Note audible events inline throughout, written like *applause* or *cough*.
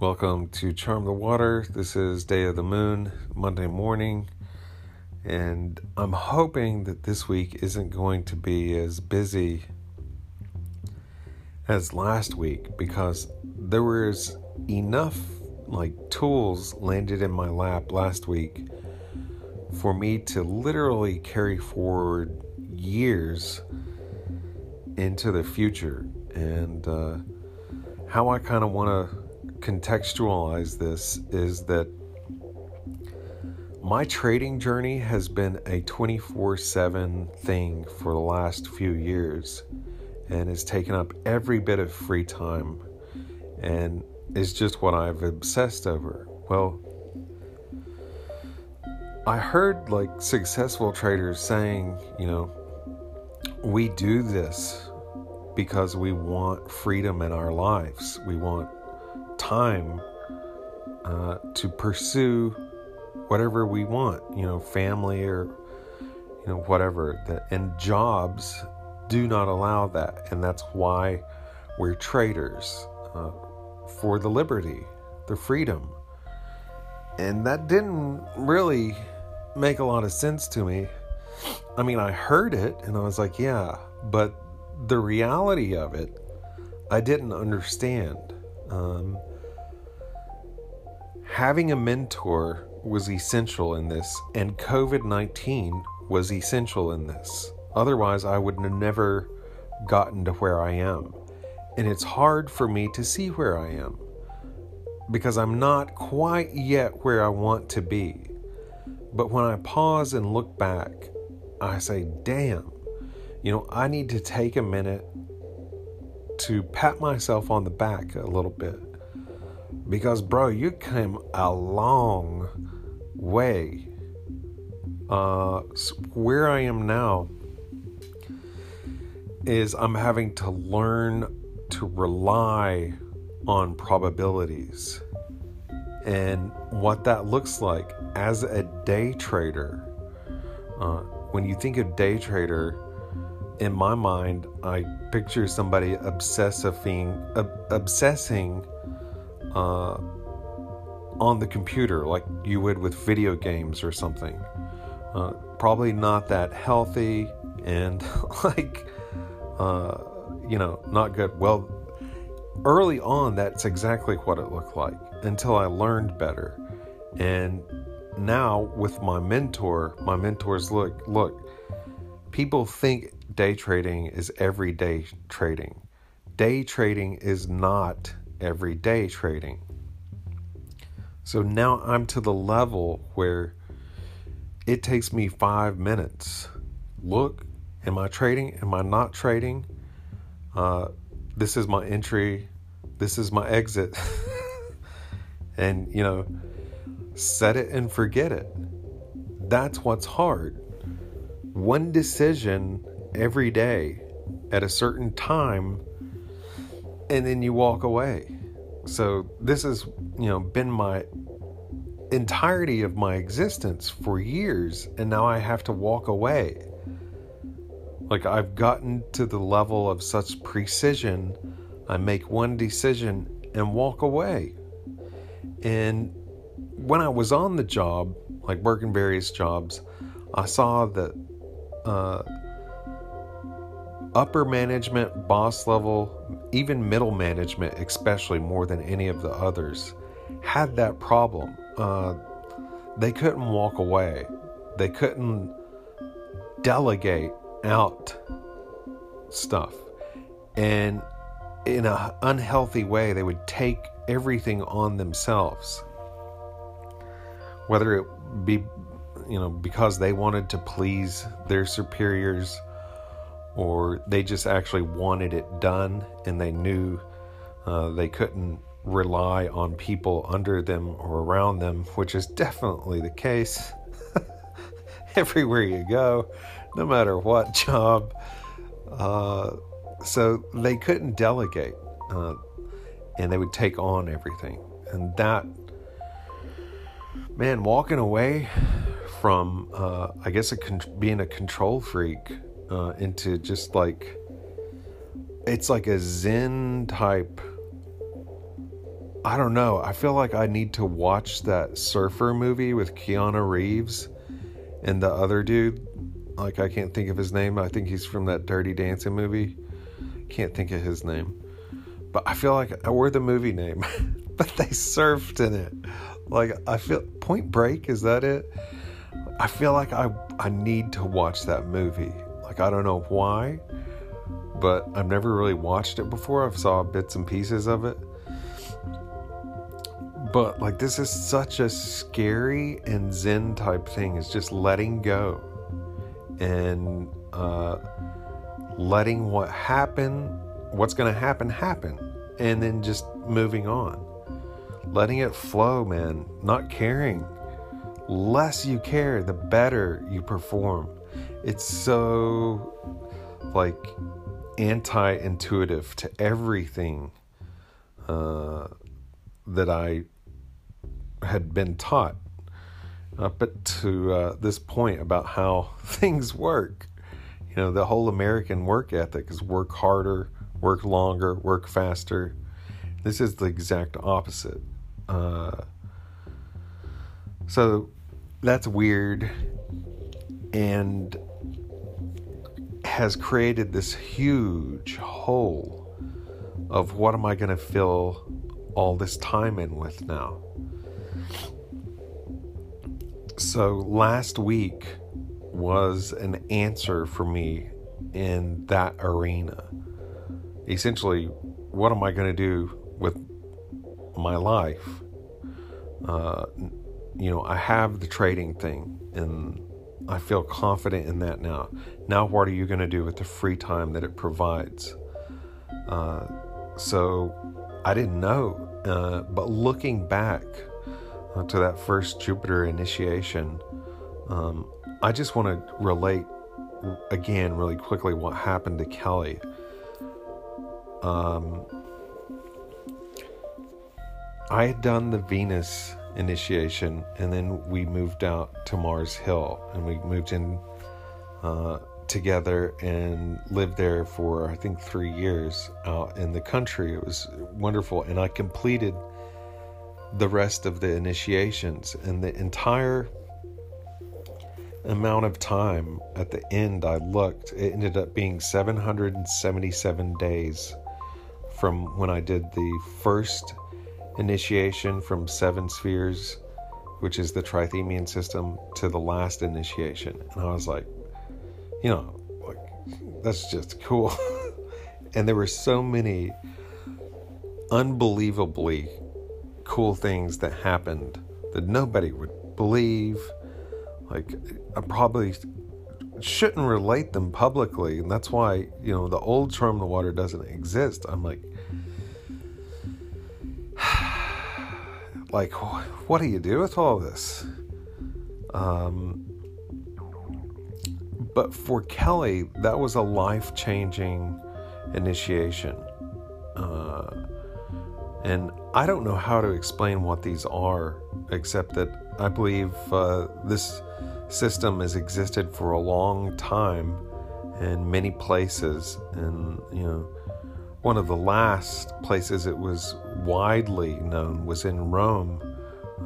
Welcome to Charm the Water. This is Day of the Moon, Monday morning, and I'm hoping that this week isn't going to be as busy as last week because there was enough like tools landed in my lap last week for me to literally carry forward years into the future and uh, how I kind of want to contextualize this is that my trading journey has been a 24 7 thing for the last few years and has taken up every bit of free time and is just what I've obsessed over. Well, I heard like successful traders saying, you know, we do this because we want freedom in our lives. We want time uh, to pursue whatever we want, you know, family or you know whatever. That and jobs do not allow that, and that's why we're traders uh, for the liberty, the freedom. And that didn't really make a lot of sense to me. I mean, I heard it and I was like, yeah, but the reality of it, I didn't understand. Um, having a mentor was essential in this, and COVID 19 was essential in this. Otherwise, I would have never gotten to where I am. And it's hard for me to see where I am because I'm not quite yet where I want to be. But when I pause and look back, I say, damn, you know, I need to take a minute to pat myself on the back a little bit because, bro, you came a long way. Uh, where I am now is I'm having to learn to rely on probabilities and what that looks like as a day trader. Uh, when you think of day trader, in my mind, I picture somebody obsessing, ob- obsessing uh, on the computer like you would with video games or something. Uh, probably not that healthy and *laughs* like, uh, you know, not good. Well, early on, that's exactly what it looked like until I learned better. And now with my mentor, my mentors look, look, people think day trading is everyday trading. Day trading is not everyday trading. So now I'm to the level where it takes me five minutes. Look, am I trading? Am I not trading? Uh, this is my entry. This is my exit. *laughs* and, you know, set it and forget it. That's what's hard. One decision every day at a certain time and then you walk away. So this has, you know, been my entirety of my existence for years and now I have to walk away. Like I've gotten to the level of such precision, I make one decision and walk away. And when I was on the job, like working various jobs, I saw that uh, upper management, boss level, even middle management, especially more than any of the others, had that problem. Uh, they couldn't walk away, they couldn't delegate out stuff. And in an unhealthy way, they would take everything on themselves. Whether it be, you know, because they wanted to please their superiors or they just actually wanted it done and they knew uh, they couldn't rely on people under them or around them, which is definitely the case *laughs* everywhere you go, no matter what *laughs* job. Uh, so they couldn't delegate uh, and they would take on everything. And that, man, walking away from, uh, I guess, a con- being a control freak uh, into just like it's like a zen type I don't know. I feel like I need to watch that surfer movie with Keanu Reeves and the other dude. Like I can't think of his name. I think he's from that Dirty Dancing movie. Can't think of his name. But I feel like I wore the movie name. *laughs* but they surfed in it. Like I feel Point Break, is that it? I feel like I I need to watch that movie. Like I don't know why, but I've never really watched it before. I've saw bits and pieces of it. But like this is such a scary and zen type thing. It's just letting go and uh, letting what happen, what's going to happen, happen, and then just moving on. Letting it flow, man. Not caring. Less you care, the better you perform. It's so like anti intuitive to everything uh, that I had been taught up to uh, this point about how *laughs* things work. You know, the whole American work ethic is work harder, work longer, work faster. This is the exact opposite. Uh, so that's weird and has created this huge hole of what am I going to fill all this time in with now? So last week was an answer for me in that arena. Essentially, what am I going to do with my life? Uh, you know, I have the trading thing and I feel confident in that now. Now, what are you going to do with the free time that it provides? Uh, so, I didn't know. Uh, but looking back, uh, to that first Jupiter initiation, um, I just want to relate again really quickly what happened to Kelly. Um, I had done the Venus initiation, and then we moved out to Mars Hill, and we moved in uh, together and lived there for I think three years out in the country. It was wonderful, and I completed the rest of the initiations and the entire amount of time at the end I looked it ended up being 777 days from when I did the first initiation from seven spheres which is the trithemian system to the last initiation and I was like you know like that's just cool *laughs* and there were so many unbelievably cool things that happened that nobody would believe. Like, I probably shouldn't relate them publicly, and that's why you know the old Storm the Water doesn't exist. I'm like, like, what do you do with all this? Um, but for Kelly, that was a life changing initiation. Uh, and I don't know how to explain what these are, except that I believe uh, this system has existed for a long time in many places. And, you know, one of the last places it was widely known was in Rome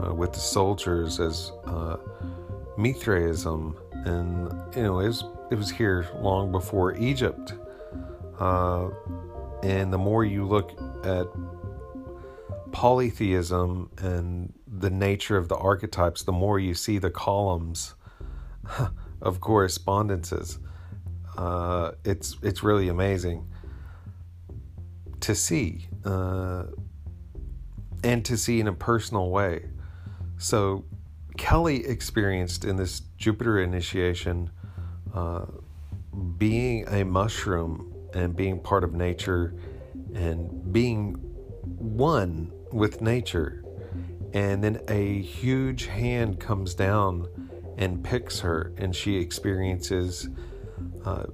uh, with the soldiers as uh, Mithraism. And, you know, it was, it was here long before Egypt. Uh, and the more you look at polytheism and the nature of the archetypes, the more you see the columns *laughs* of correspondences. Uh, it's it's really amazing to see uh, and to see in a personal way. So Kelly experienced in this Jupiter initiation uh, being a mushroom and being part of nature and being one with nature. And then a huge hand comes down and picks her, and she experiences uh,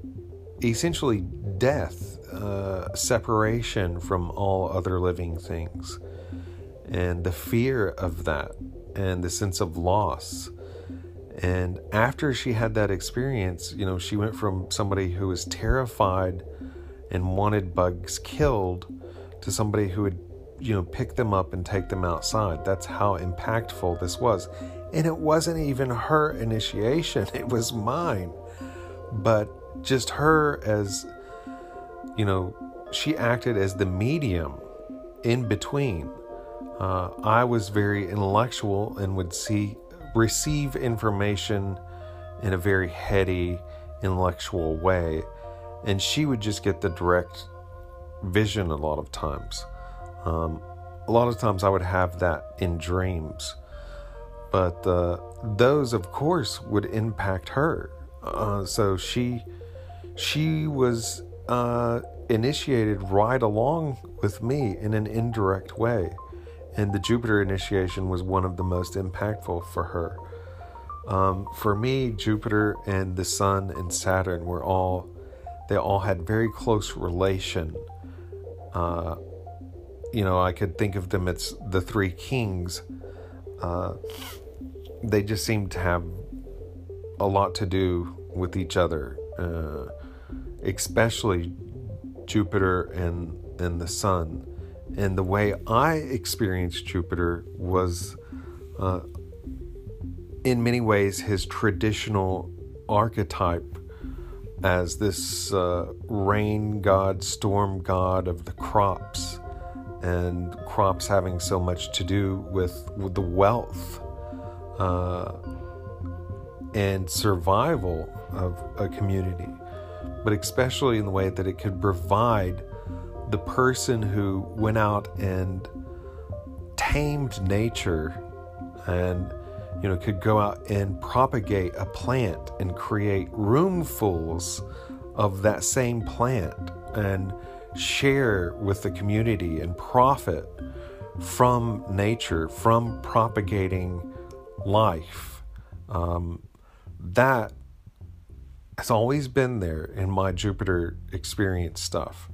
essentially death, uh, separation from all other living things, and the fear of that, and the sense of loss. And after she had that experience, you know, she went from somebody who was terrified and wanted bugs killed to somebody who would, you know, pick them up and take them outside. That's how impactful this was. And it wasn't even her initiation, *laughs* it was mine. But just her as, you know, she acted as the medium in between. Uh, I was very intellectual and would see receive information in a very heady, intellectual way, and she would just get the direct vision a lot of times. Um, a lot of times I would have that in dreams, but uh, those, of course, would impact her. Uh, so she she was uh, initiated right along with me in an indirect way, and the Jupiter initiation was one of the most impactful for her. Um, for me, Jupiter and the Sun and Saturn were all they all had very close relation. Uh, you know, I could think of them as the three kings. Uh, they just seemed to have a lot to do with each other, uh, especially Jupiter and and the Sun. And the way I experienced Jupiter was, uh, in many ways, his traditional archetype as this uh, rain god, storm god of the crops, and crops having so much to do with, with the wealth uh, and survival of a community, but especially in the way that it could provide the person who went out and tamed nature and you know could go out and propagate a plant and create roomfuls of that same plant and share with the community and profit from nature from propagating life. Um, that has always been there in my Jupiter experience stuff.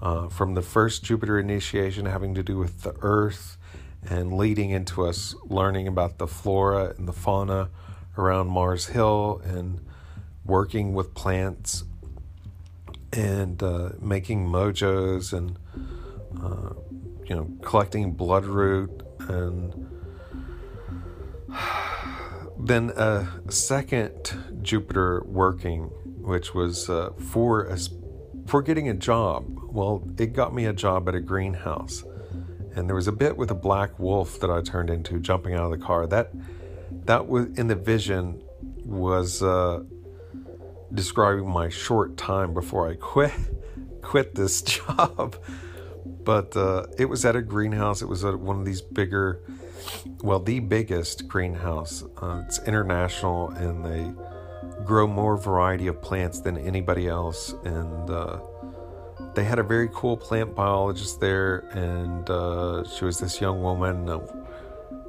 Uh, from the first Jupiter initiation having to do with the earth and leading into us learning about the flora and the fauna around Mars Hill and working with plants and uh, making mojos and uh, you know collecting bloodroot and *sighs* then a second Jupiter working, which was uh, for a, for getting a job. Well, it got me a job at a greenhouse, and there was a bit with a black wolf that I turned into jumping out of the car. That that was in the vision was uh, describing my short time before I quit *laughs* quit this *laughs* job. But uh, it was at a greenhouse. It was at one of these bigger well, the biggest greenhouse. Uh, it's international and they grow more variety of plants than anybody else. And uh, they had a very cool plant biologist there, and uh, she was this young woman.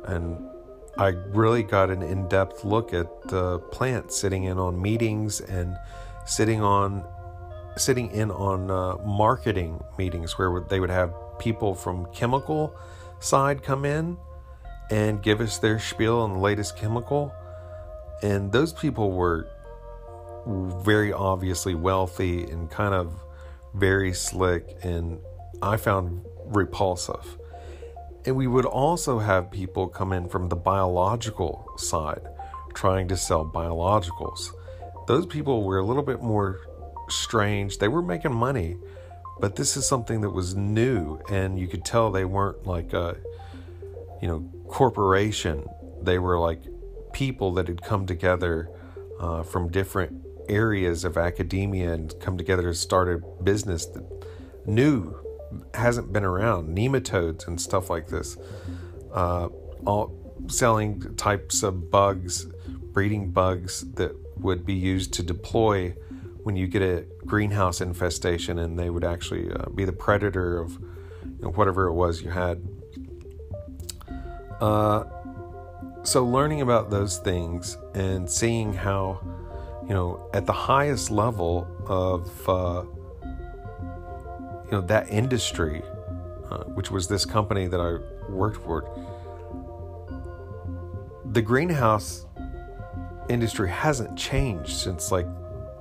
And I really got an in depth look at uh, plants sitting in on meetings and sitting on sitting in on uh, marketing meetings where they would have people from chemical side come in and give us their spiel on the latest chemical. And those people were very obviously wealthy and kind of very slick, and I found repulsive. And we would also have people come in from the biological side trying to sell biologicals. Those people were a little bit more strange. They were making money, but this is something that was new, and you could tell they weren't like a, you know, corporation. They were like people that had come together uh, from different areas of academia and come together to start a business that new hasn't been around nematodes and stuff like this. Uh, all selling types of bugs breeding bugs that would be used to deploy when you get a greenhouse infestation and they would actually uh, be the predator of you know, whatever it was you had. Uh, so learning about those things and seeing how, you know, at the highest level of, uh, you know, that industry, uh, which was this company that I worked for, the greenhouse industry hasn't changed since like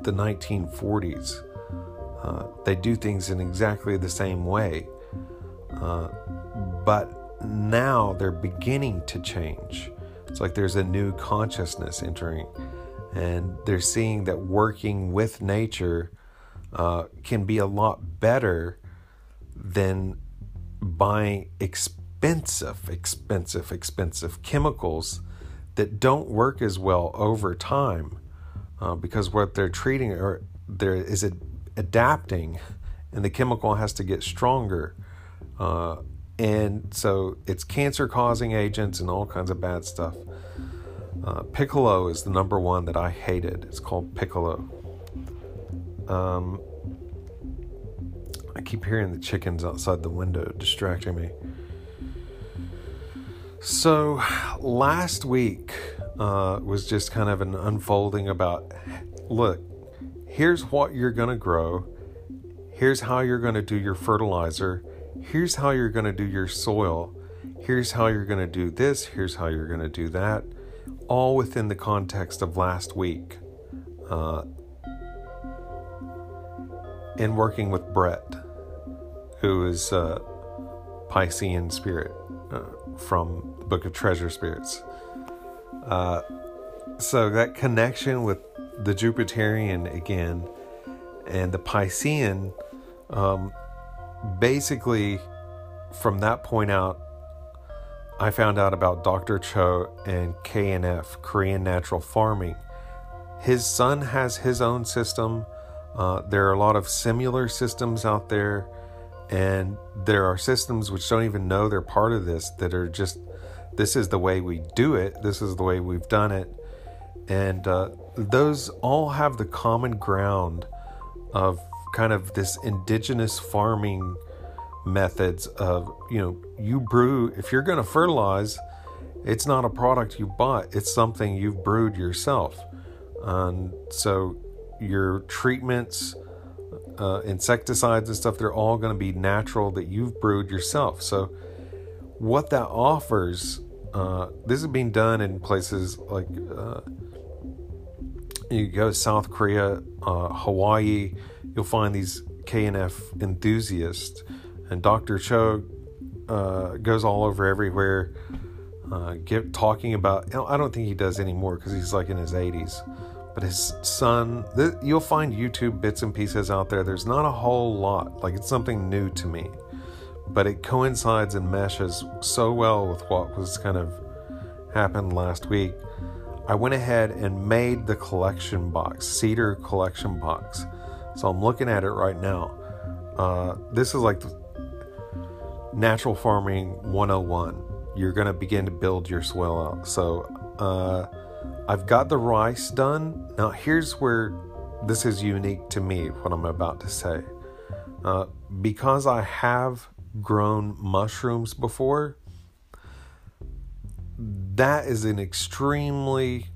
the 1940s. Uh, they do things in exactly the same way. Uh, but now they're beginning to change. It's like there's a new consciousness entering, and they're seeing that working with nature uh, can be a lot better than buying expensive, expensive, expensive chemicals that don't work as well over time uh, because what they're treating or there is it adapting and the chemical has to get stronger uh, and so it's cancer causing agents and all kinds of bad stuff uh, piccolo is the number one that i hated. It's called piccolo. Um, i keep hearing the chickens outside the window distracting me. So last week uh, was just kind of an unfolding about look, here's what you're going to grow, here's how you're going to do your fertilizer, here's how you're going to do your soil, here's how you're going to do this, here's how you're going to do that, all within the context of last week. Uh, in working with Brett, who is a Piscean spirit uh, from the Book of Treasure Spirits. Uh, so that connection with the Jupiterian again and the Piscean, um, basically, from that point out, I found out about Dr. Cho and KNF, Korean Natural Farming. His son has his own system. Uh, there are a lot of similar systems out there, and there are systems which don't even know they're part of this that are just this is the way we do it, this is the way we've done it. And uh, those all have the common ground of kind of this indigenous farming methods of, you know, you brew, if you're going to fertilize, it's not a product you bought, it's something you've brewed yourself. And so your treatments, uh, insecticides and stuff, they're all going to be natural that you've brewed yourself. So what that offers, uh, this is being done in places like uh, you go to South Korea, uh, Hawaii, you'll find these KNF enthusiasts, and Dr. Cho uh, goes all over everywhere, uh, get, talking about. I don't think he does anymore because he's like in his 80s. But his son, th- you'll find YouTube bits and pieces out there. There's not a whole lot. Like it's something new to me but it coincides and meshes so well with what was kind of happened last week. I went ahead and made the collection box, cedar collection box. So I'm looking at it right now. Uh, this is like natural farming 101. You're going to begin to build your soil out. So uh, I've got the rice done. Now, here's where this is unique to me, what I'm about to say. Uh, because I have grown mushrooms before, that is an extremely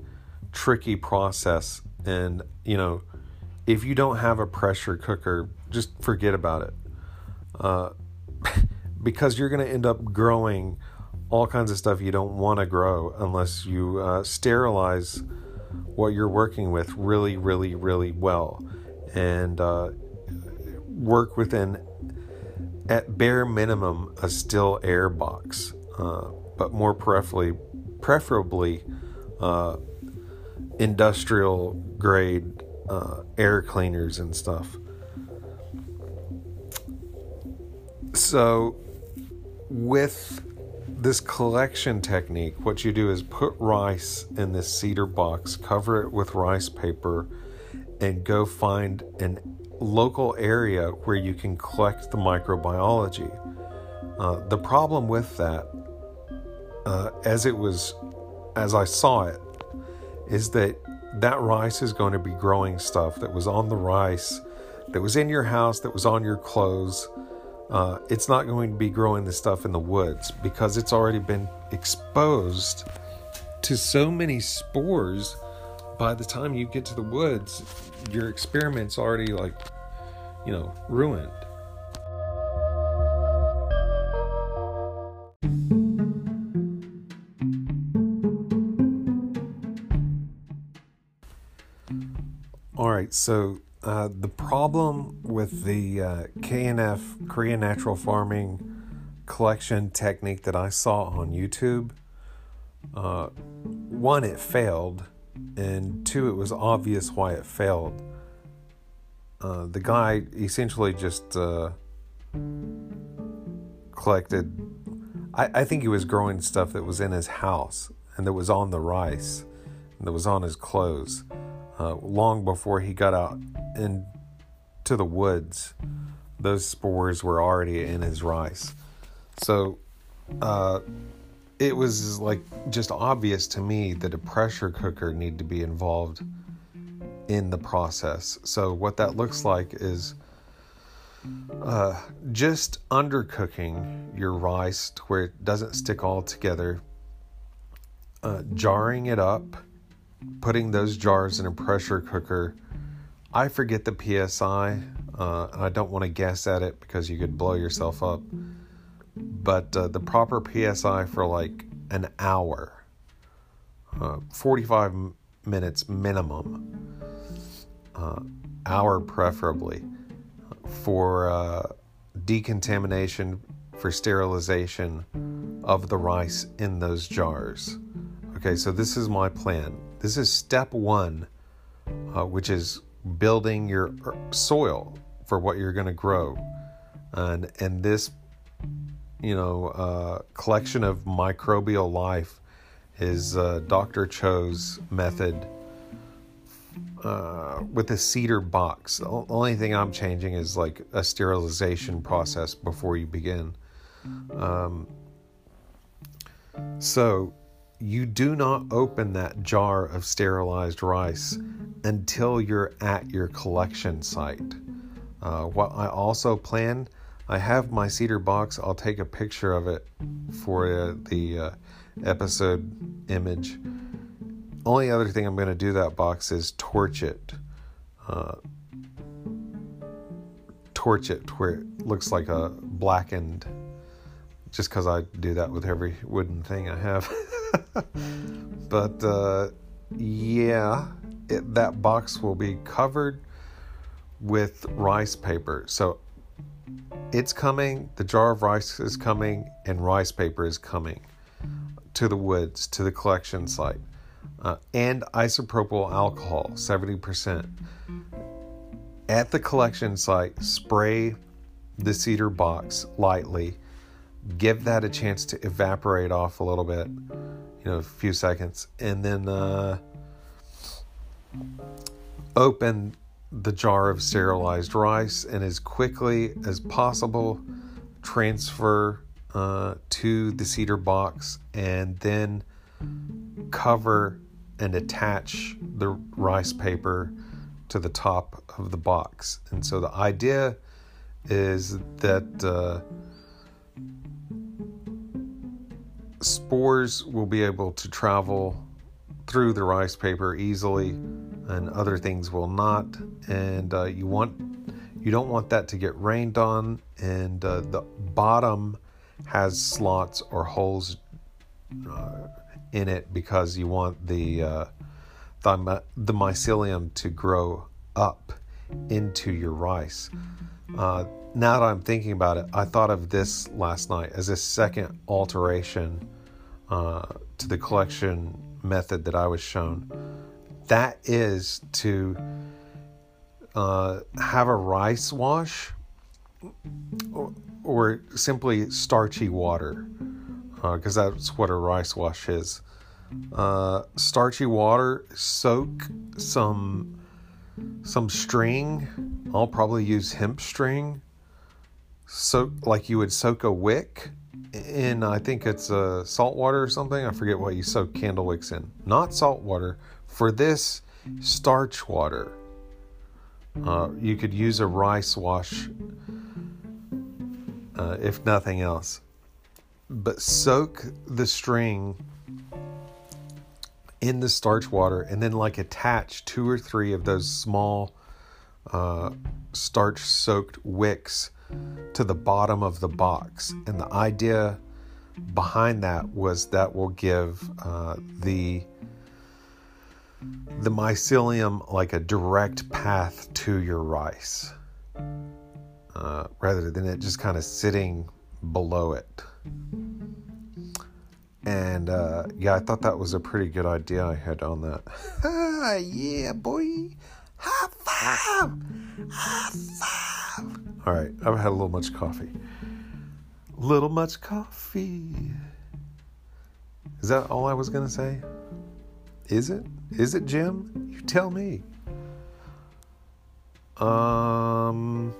tricky process. And, you know, if you don't have a pressure cooker, just forget about it. Uh, *laughs* because you're going to end up growing all kinds of stuff you don't want to grow unless you uh, sterilize what you're working with really, really, really well and uh, work within at bare minimum a still air box, uh, but more preferably, preferably uh, industrial grade uh, air cleaners and stuff. So, with this collection technique, what you do is put rice in this cedar box, cover it with rice paper, and go find an local area where you can collect the microbiology. Uh, the problem with that, uh, as it was, as I saw it, is that that rice is going to be growing stuff that was on the rice, that was in your house, that was on your clothes. Uh, it's not going to be growing the stuff in the woods because it's already been exposed to so many spores by the time you get to the woods, your experiment's already like, you know, ruined. All right, so uh, the problem with the uh, KNF Korean Natural Farming collection technique that I saw on YouTube, uh, one, it failed, and two, it was obvious why it failed. Uh, the guy essentially just uh, collected. I, I think he was growing stuff that was in his house and that was on the rice and that was on his clothes uh, long before he got out into the woods. Those spores were already in his rice. So uh, it was like just obvious to me that a pressure cooker needed to be involved in the process. So what that looks like is uh, just undercooking your rice to where it doesn't stick all together, uh, jarring it up, putting those jars in a pressure cooker. I forget the psi. Uh, I don't want to guess at it because you could blow yourself up but uh, the proper psi for like an hour, uh, 45 minutes minimum, uh, hour preferably, for uh, decontamination, for sterilization of the rice in those jars. Okay, so this is my plan. This is step one, uh, which is building your soil for what you're going to grow. And, and this you know uh, collection of microbial life is uh, Dr. Cho's method uh, with a cedar box. The only thing I'm changing is like a sterilization process before you begin. Um, so you do not open that jar of sterilized rice until you're at your collection site. Uh, what I also plan I have my cedar box. I'll take a picture of it for uh, the uh, episode image. Only other thing I'm going to do that box is torch it. Uh, torch it where it looks like a blackened. Just because I do that with every wooden thing I have. *laughs* *laughs* but uh, yeah, it, that box will be covered with rice paper. So it's coming, the jar of rice is coming, and rice paper is coming to the woods, to the collection site. Uh, and isopropyl alcohol, 70%. At the collection site, spray the cedar box lightly. Give that a chance to evaporate off a little bit, you know, a few seconds, and then uh, open the jar of sterilized rice and as quickly as possible transfer uh, to the cedar box and then cover and attach the rice paper to the top of the box. And so the idea is that uh, spores will be able to travel through the rice paper easily and other things will not. And uh, you want you don't want that to get rained on. And uh, the bottom has slots or holes uh, in it because you want the uh, the, the mycelium to grow up into your rice. Now that I'm thinking about it, I thought of this last night as a second alteration uh, to the collection method that I was shown that is to uh, have a rice wash or, or simply starchy water because uh, that's what a rice wash is. Uh, starchy water, soak some some string. I'll probably use hemp string. Soak like you would soak a wick in. I think it's uh, salt water or something. I forget what you soak candle wicks in. Not salt water, for this starch water, uh, you could use a rice wash uh, if nothing else. But soak the string in the starch water and then, like, attach two or three of those small uh, starch soaked wicks to the bottom of the box. And the idea behind that was that will give uh, the the mycelium like a direct path to your rice uh, rather than it just kind of sitting below it. And uh, yeah, I thought that was a pretty good idea I had on that. ah, *laughs* yeah, boy. All right, I've had a little much coffee. Little much coffee. Is that all I was going to say? Is it? Is it, Jim? You tell me. Um,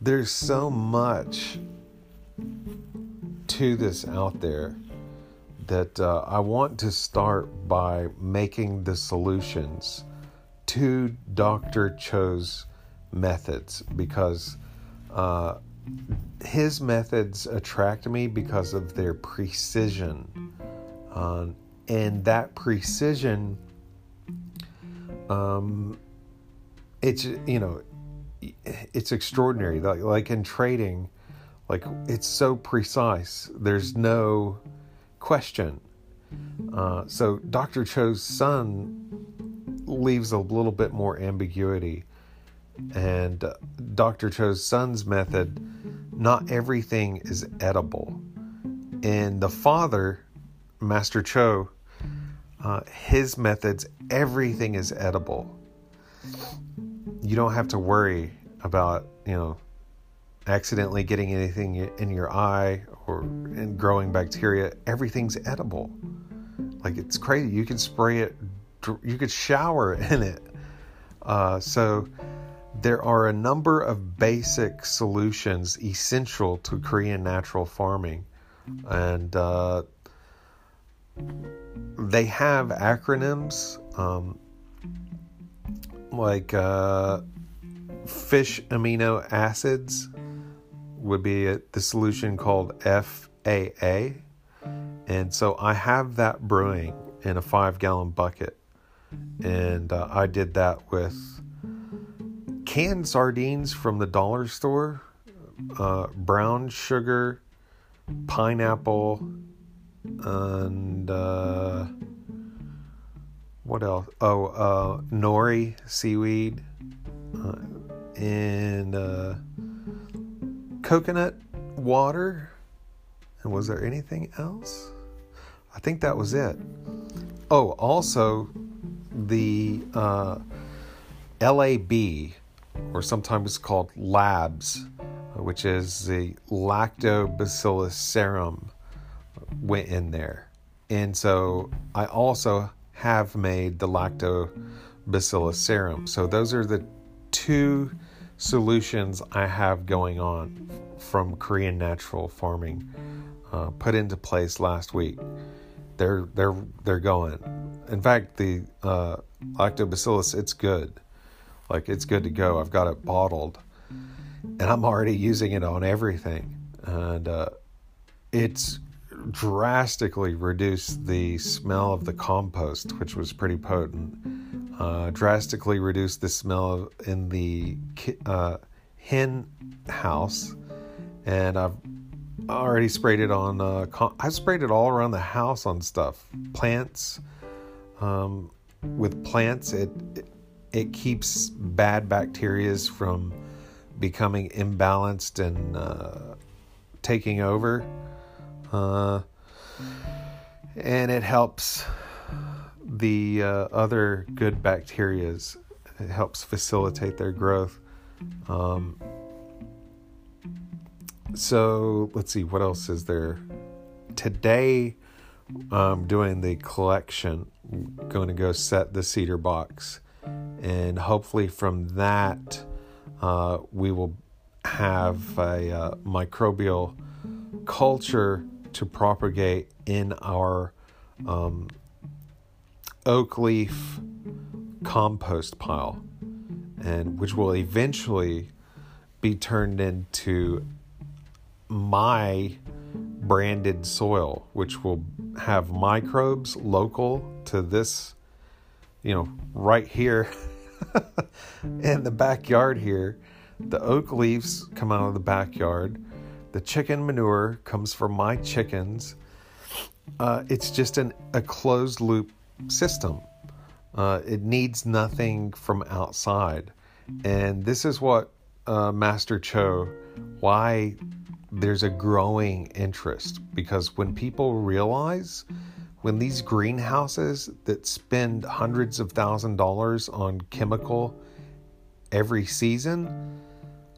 there's so much to this out there that uh, I want to start by making the solutions to Dr. Cho's methods because uh, his methods attract me because of their precision. Uh, and that precision, um, it's, you know, it's extraordinary. Like, like in trading, like it's so precise. There's no question. Uh, so Dr. Cho's son leaves a little bit more ambiguity. And uh, Dr. Cho's son's method, not everything is edible. And the father, Master Cho, uh, his methods, everything is edible. You don't have to worry about, you know, accidentally getting anything in your eye or in growing bacteria. Everything's edible. Like it's crazy. You can spray it, you could shower *laughs* in it. Uh, so there are a number of basic solutions essential to Korean natural farming. And uh, they have acronyms um, like uh, fish amino acids would be a, the solution called FAA. And so I have that brewing in a five gallon bucket. And uh, I did that with canned sardines from the dollar store, uh, brown sugar, pineapple, and uh, what else? Oh, uh, nori seaweed, uh, and uh, coconut water. And was there anything else? I think that was it. Oh, also the uh, LAB, or sometimes called LABS, which is the lactobacillus serum, went in there. And so I also have made the lactobacillus serum. So those are the two solutions I have going on from Korean natural farming uh, put into place last week. They're they're they're going. In fact, the uh, lactobacillus it's good, like it's good to go. I've got it bottled, and I'm already using it on everything, and uh, it's drastically reduced the smell of the compost, which was pretty potent. Uh, drastically reduced the smell in the uh, hen house and I've already sprayed it on. Uh, I've sprayed it all around the house on stuff, plants. Um, with plants, it, it it keeps bad bacterias from becoming imbalanced and uh, taking over, uh, and it helps the uh, other good bacterias. It helps facilitate their growth. Um, so let's see what else is there? Today i'm doing the collection I'm going to go set the cedar box. And hopefully from that uh, we will have a uh, microbial culture to propagate in our um, oak leaf compost pile. And which will eventually be turned into my branded soil, which will have microbes local to this, you know, right here *laughs* in the backyard here. The oak leaves come out of the backyard. The chicken manure comes from my chickens. Uh, it's just an, a closed loop system. Uh, it needs nothing from outside. And this is what uh, Master Cho, why there's a growing interest because when people realize when these greenhouses that spend hundreds of thousand dollars on chemical every season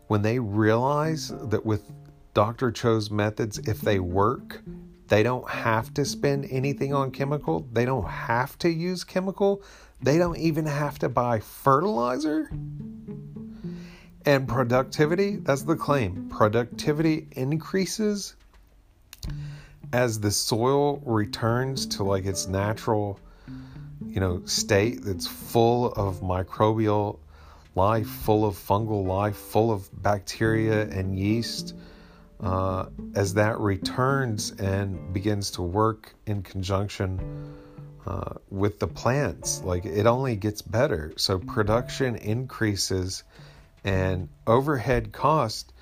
when they realize that with Dr. Cho's methods if they work they don't have to spend anything on chemical they don't have to use chemical they don't even have to buy fertilizer and productivity, that's the claim. Productivity increases as the soil returns to like its natural, you know, state that's full of microbial life, full of fungal life, full of bacteria and yeast. Uh, as that returns and begins to work in conjunction uh, with the plants, like it only gets better. So production increases and overhead costs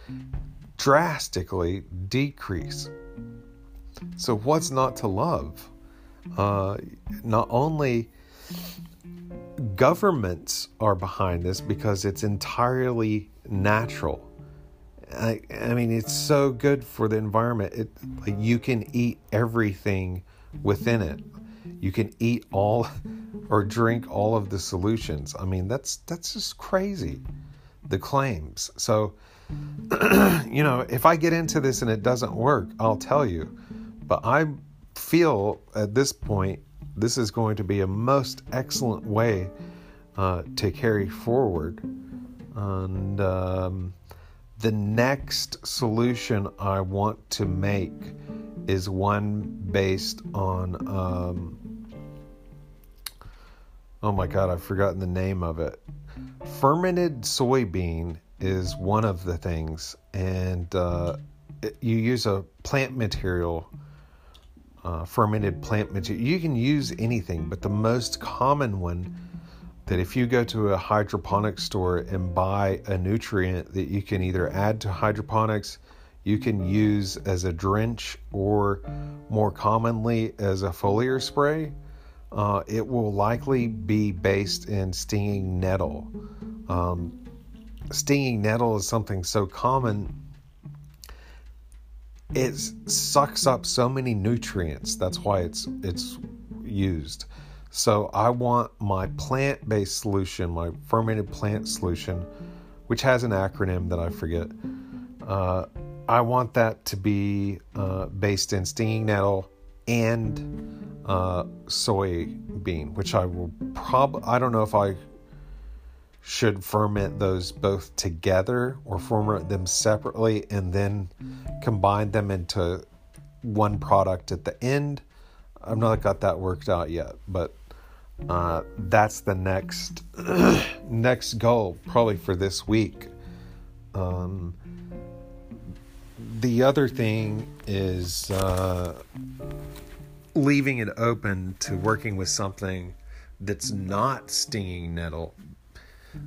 drastically decrease. So, what's not to love? Uh, not only governments are behind this because it's entirely natural. I, I mean, it's so good for the environment. It like you can eat everything within it. You can eat all *laughs* or drink all of the solutions. I mean, that's that's just crazy the claims. So, *clears throat* you know, if I get into this and it doesn't work, I'll tell you. But I feel at this point, this is going to be a most excellent way uh, to carry forward. And um, the next solution I want to make is one based on. Um, oh my God, I've forgotten the name of it fermented soybean is one of the things, and uh, it, you use a plant material, uh, fermented plant material. You can use anything, but the most common one that if you go to a hydroponic store and buy a nutrient that you can either add to hydroponics, you can use as a drench, or more commonly as a foliar spray. Uh, it will likely be based in stinging nettle. Um, stinging nettle is something so common. It sucks up so many nutrients. That's why it's it's used. So I want my plant-based solution, my fermented plant solution, which has an acronym that I forget. Uh, I want that to be uh, based in stinging nettle and uh, soybean, which I will prob. I don't know if I should ferment those both together or ferment them separately and then combine them into one product at the end. I've not got that worked out yet, but uh, that's the next *clears throat* next goal probably for this week. Um, the other thing is uh, leaving it open to working with something that's not stinging nettle,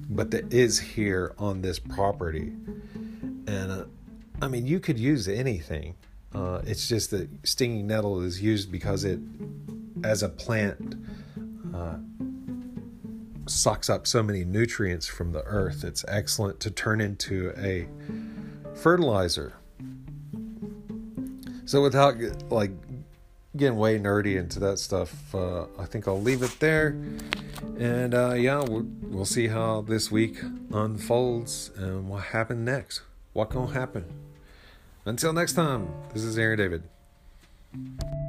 but that is here on this property. And uh, I mean, you could use anything. Uh, it's just that stinging nettle is used because it, as a plant, uh, sucks up so many nutrients from the earth. It's excellent to turn into a fertilizer. So without like getting way nerdy into that stuff, uh, I think I'll leave it there. And uh, yeah, we'll, we'll see how this week unfolds and what happened next. What gonna happen? Until next time, this is Aaron David.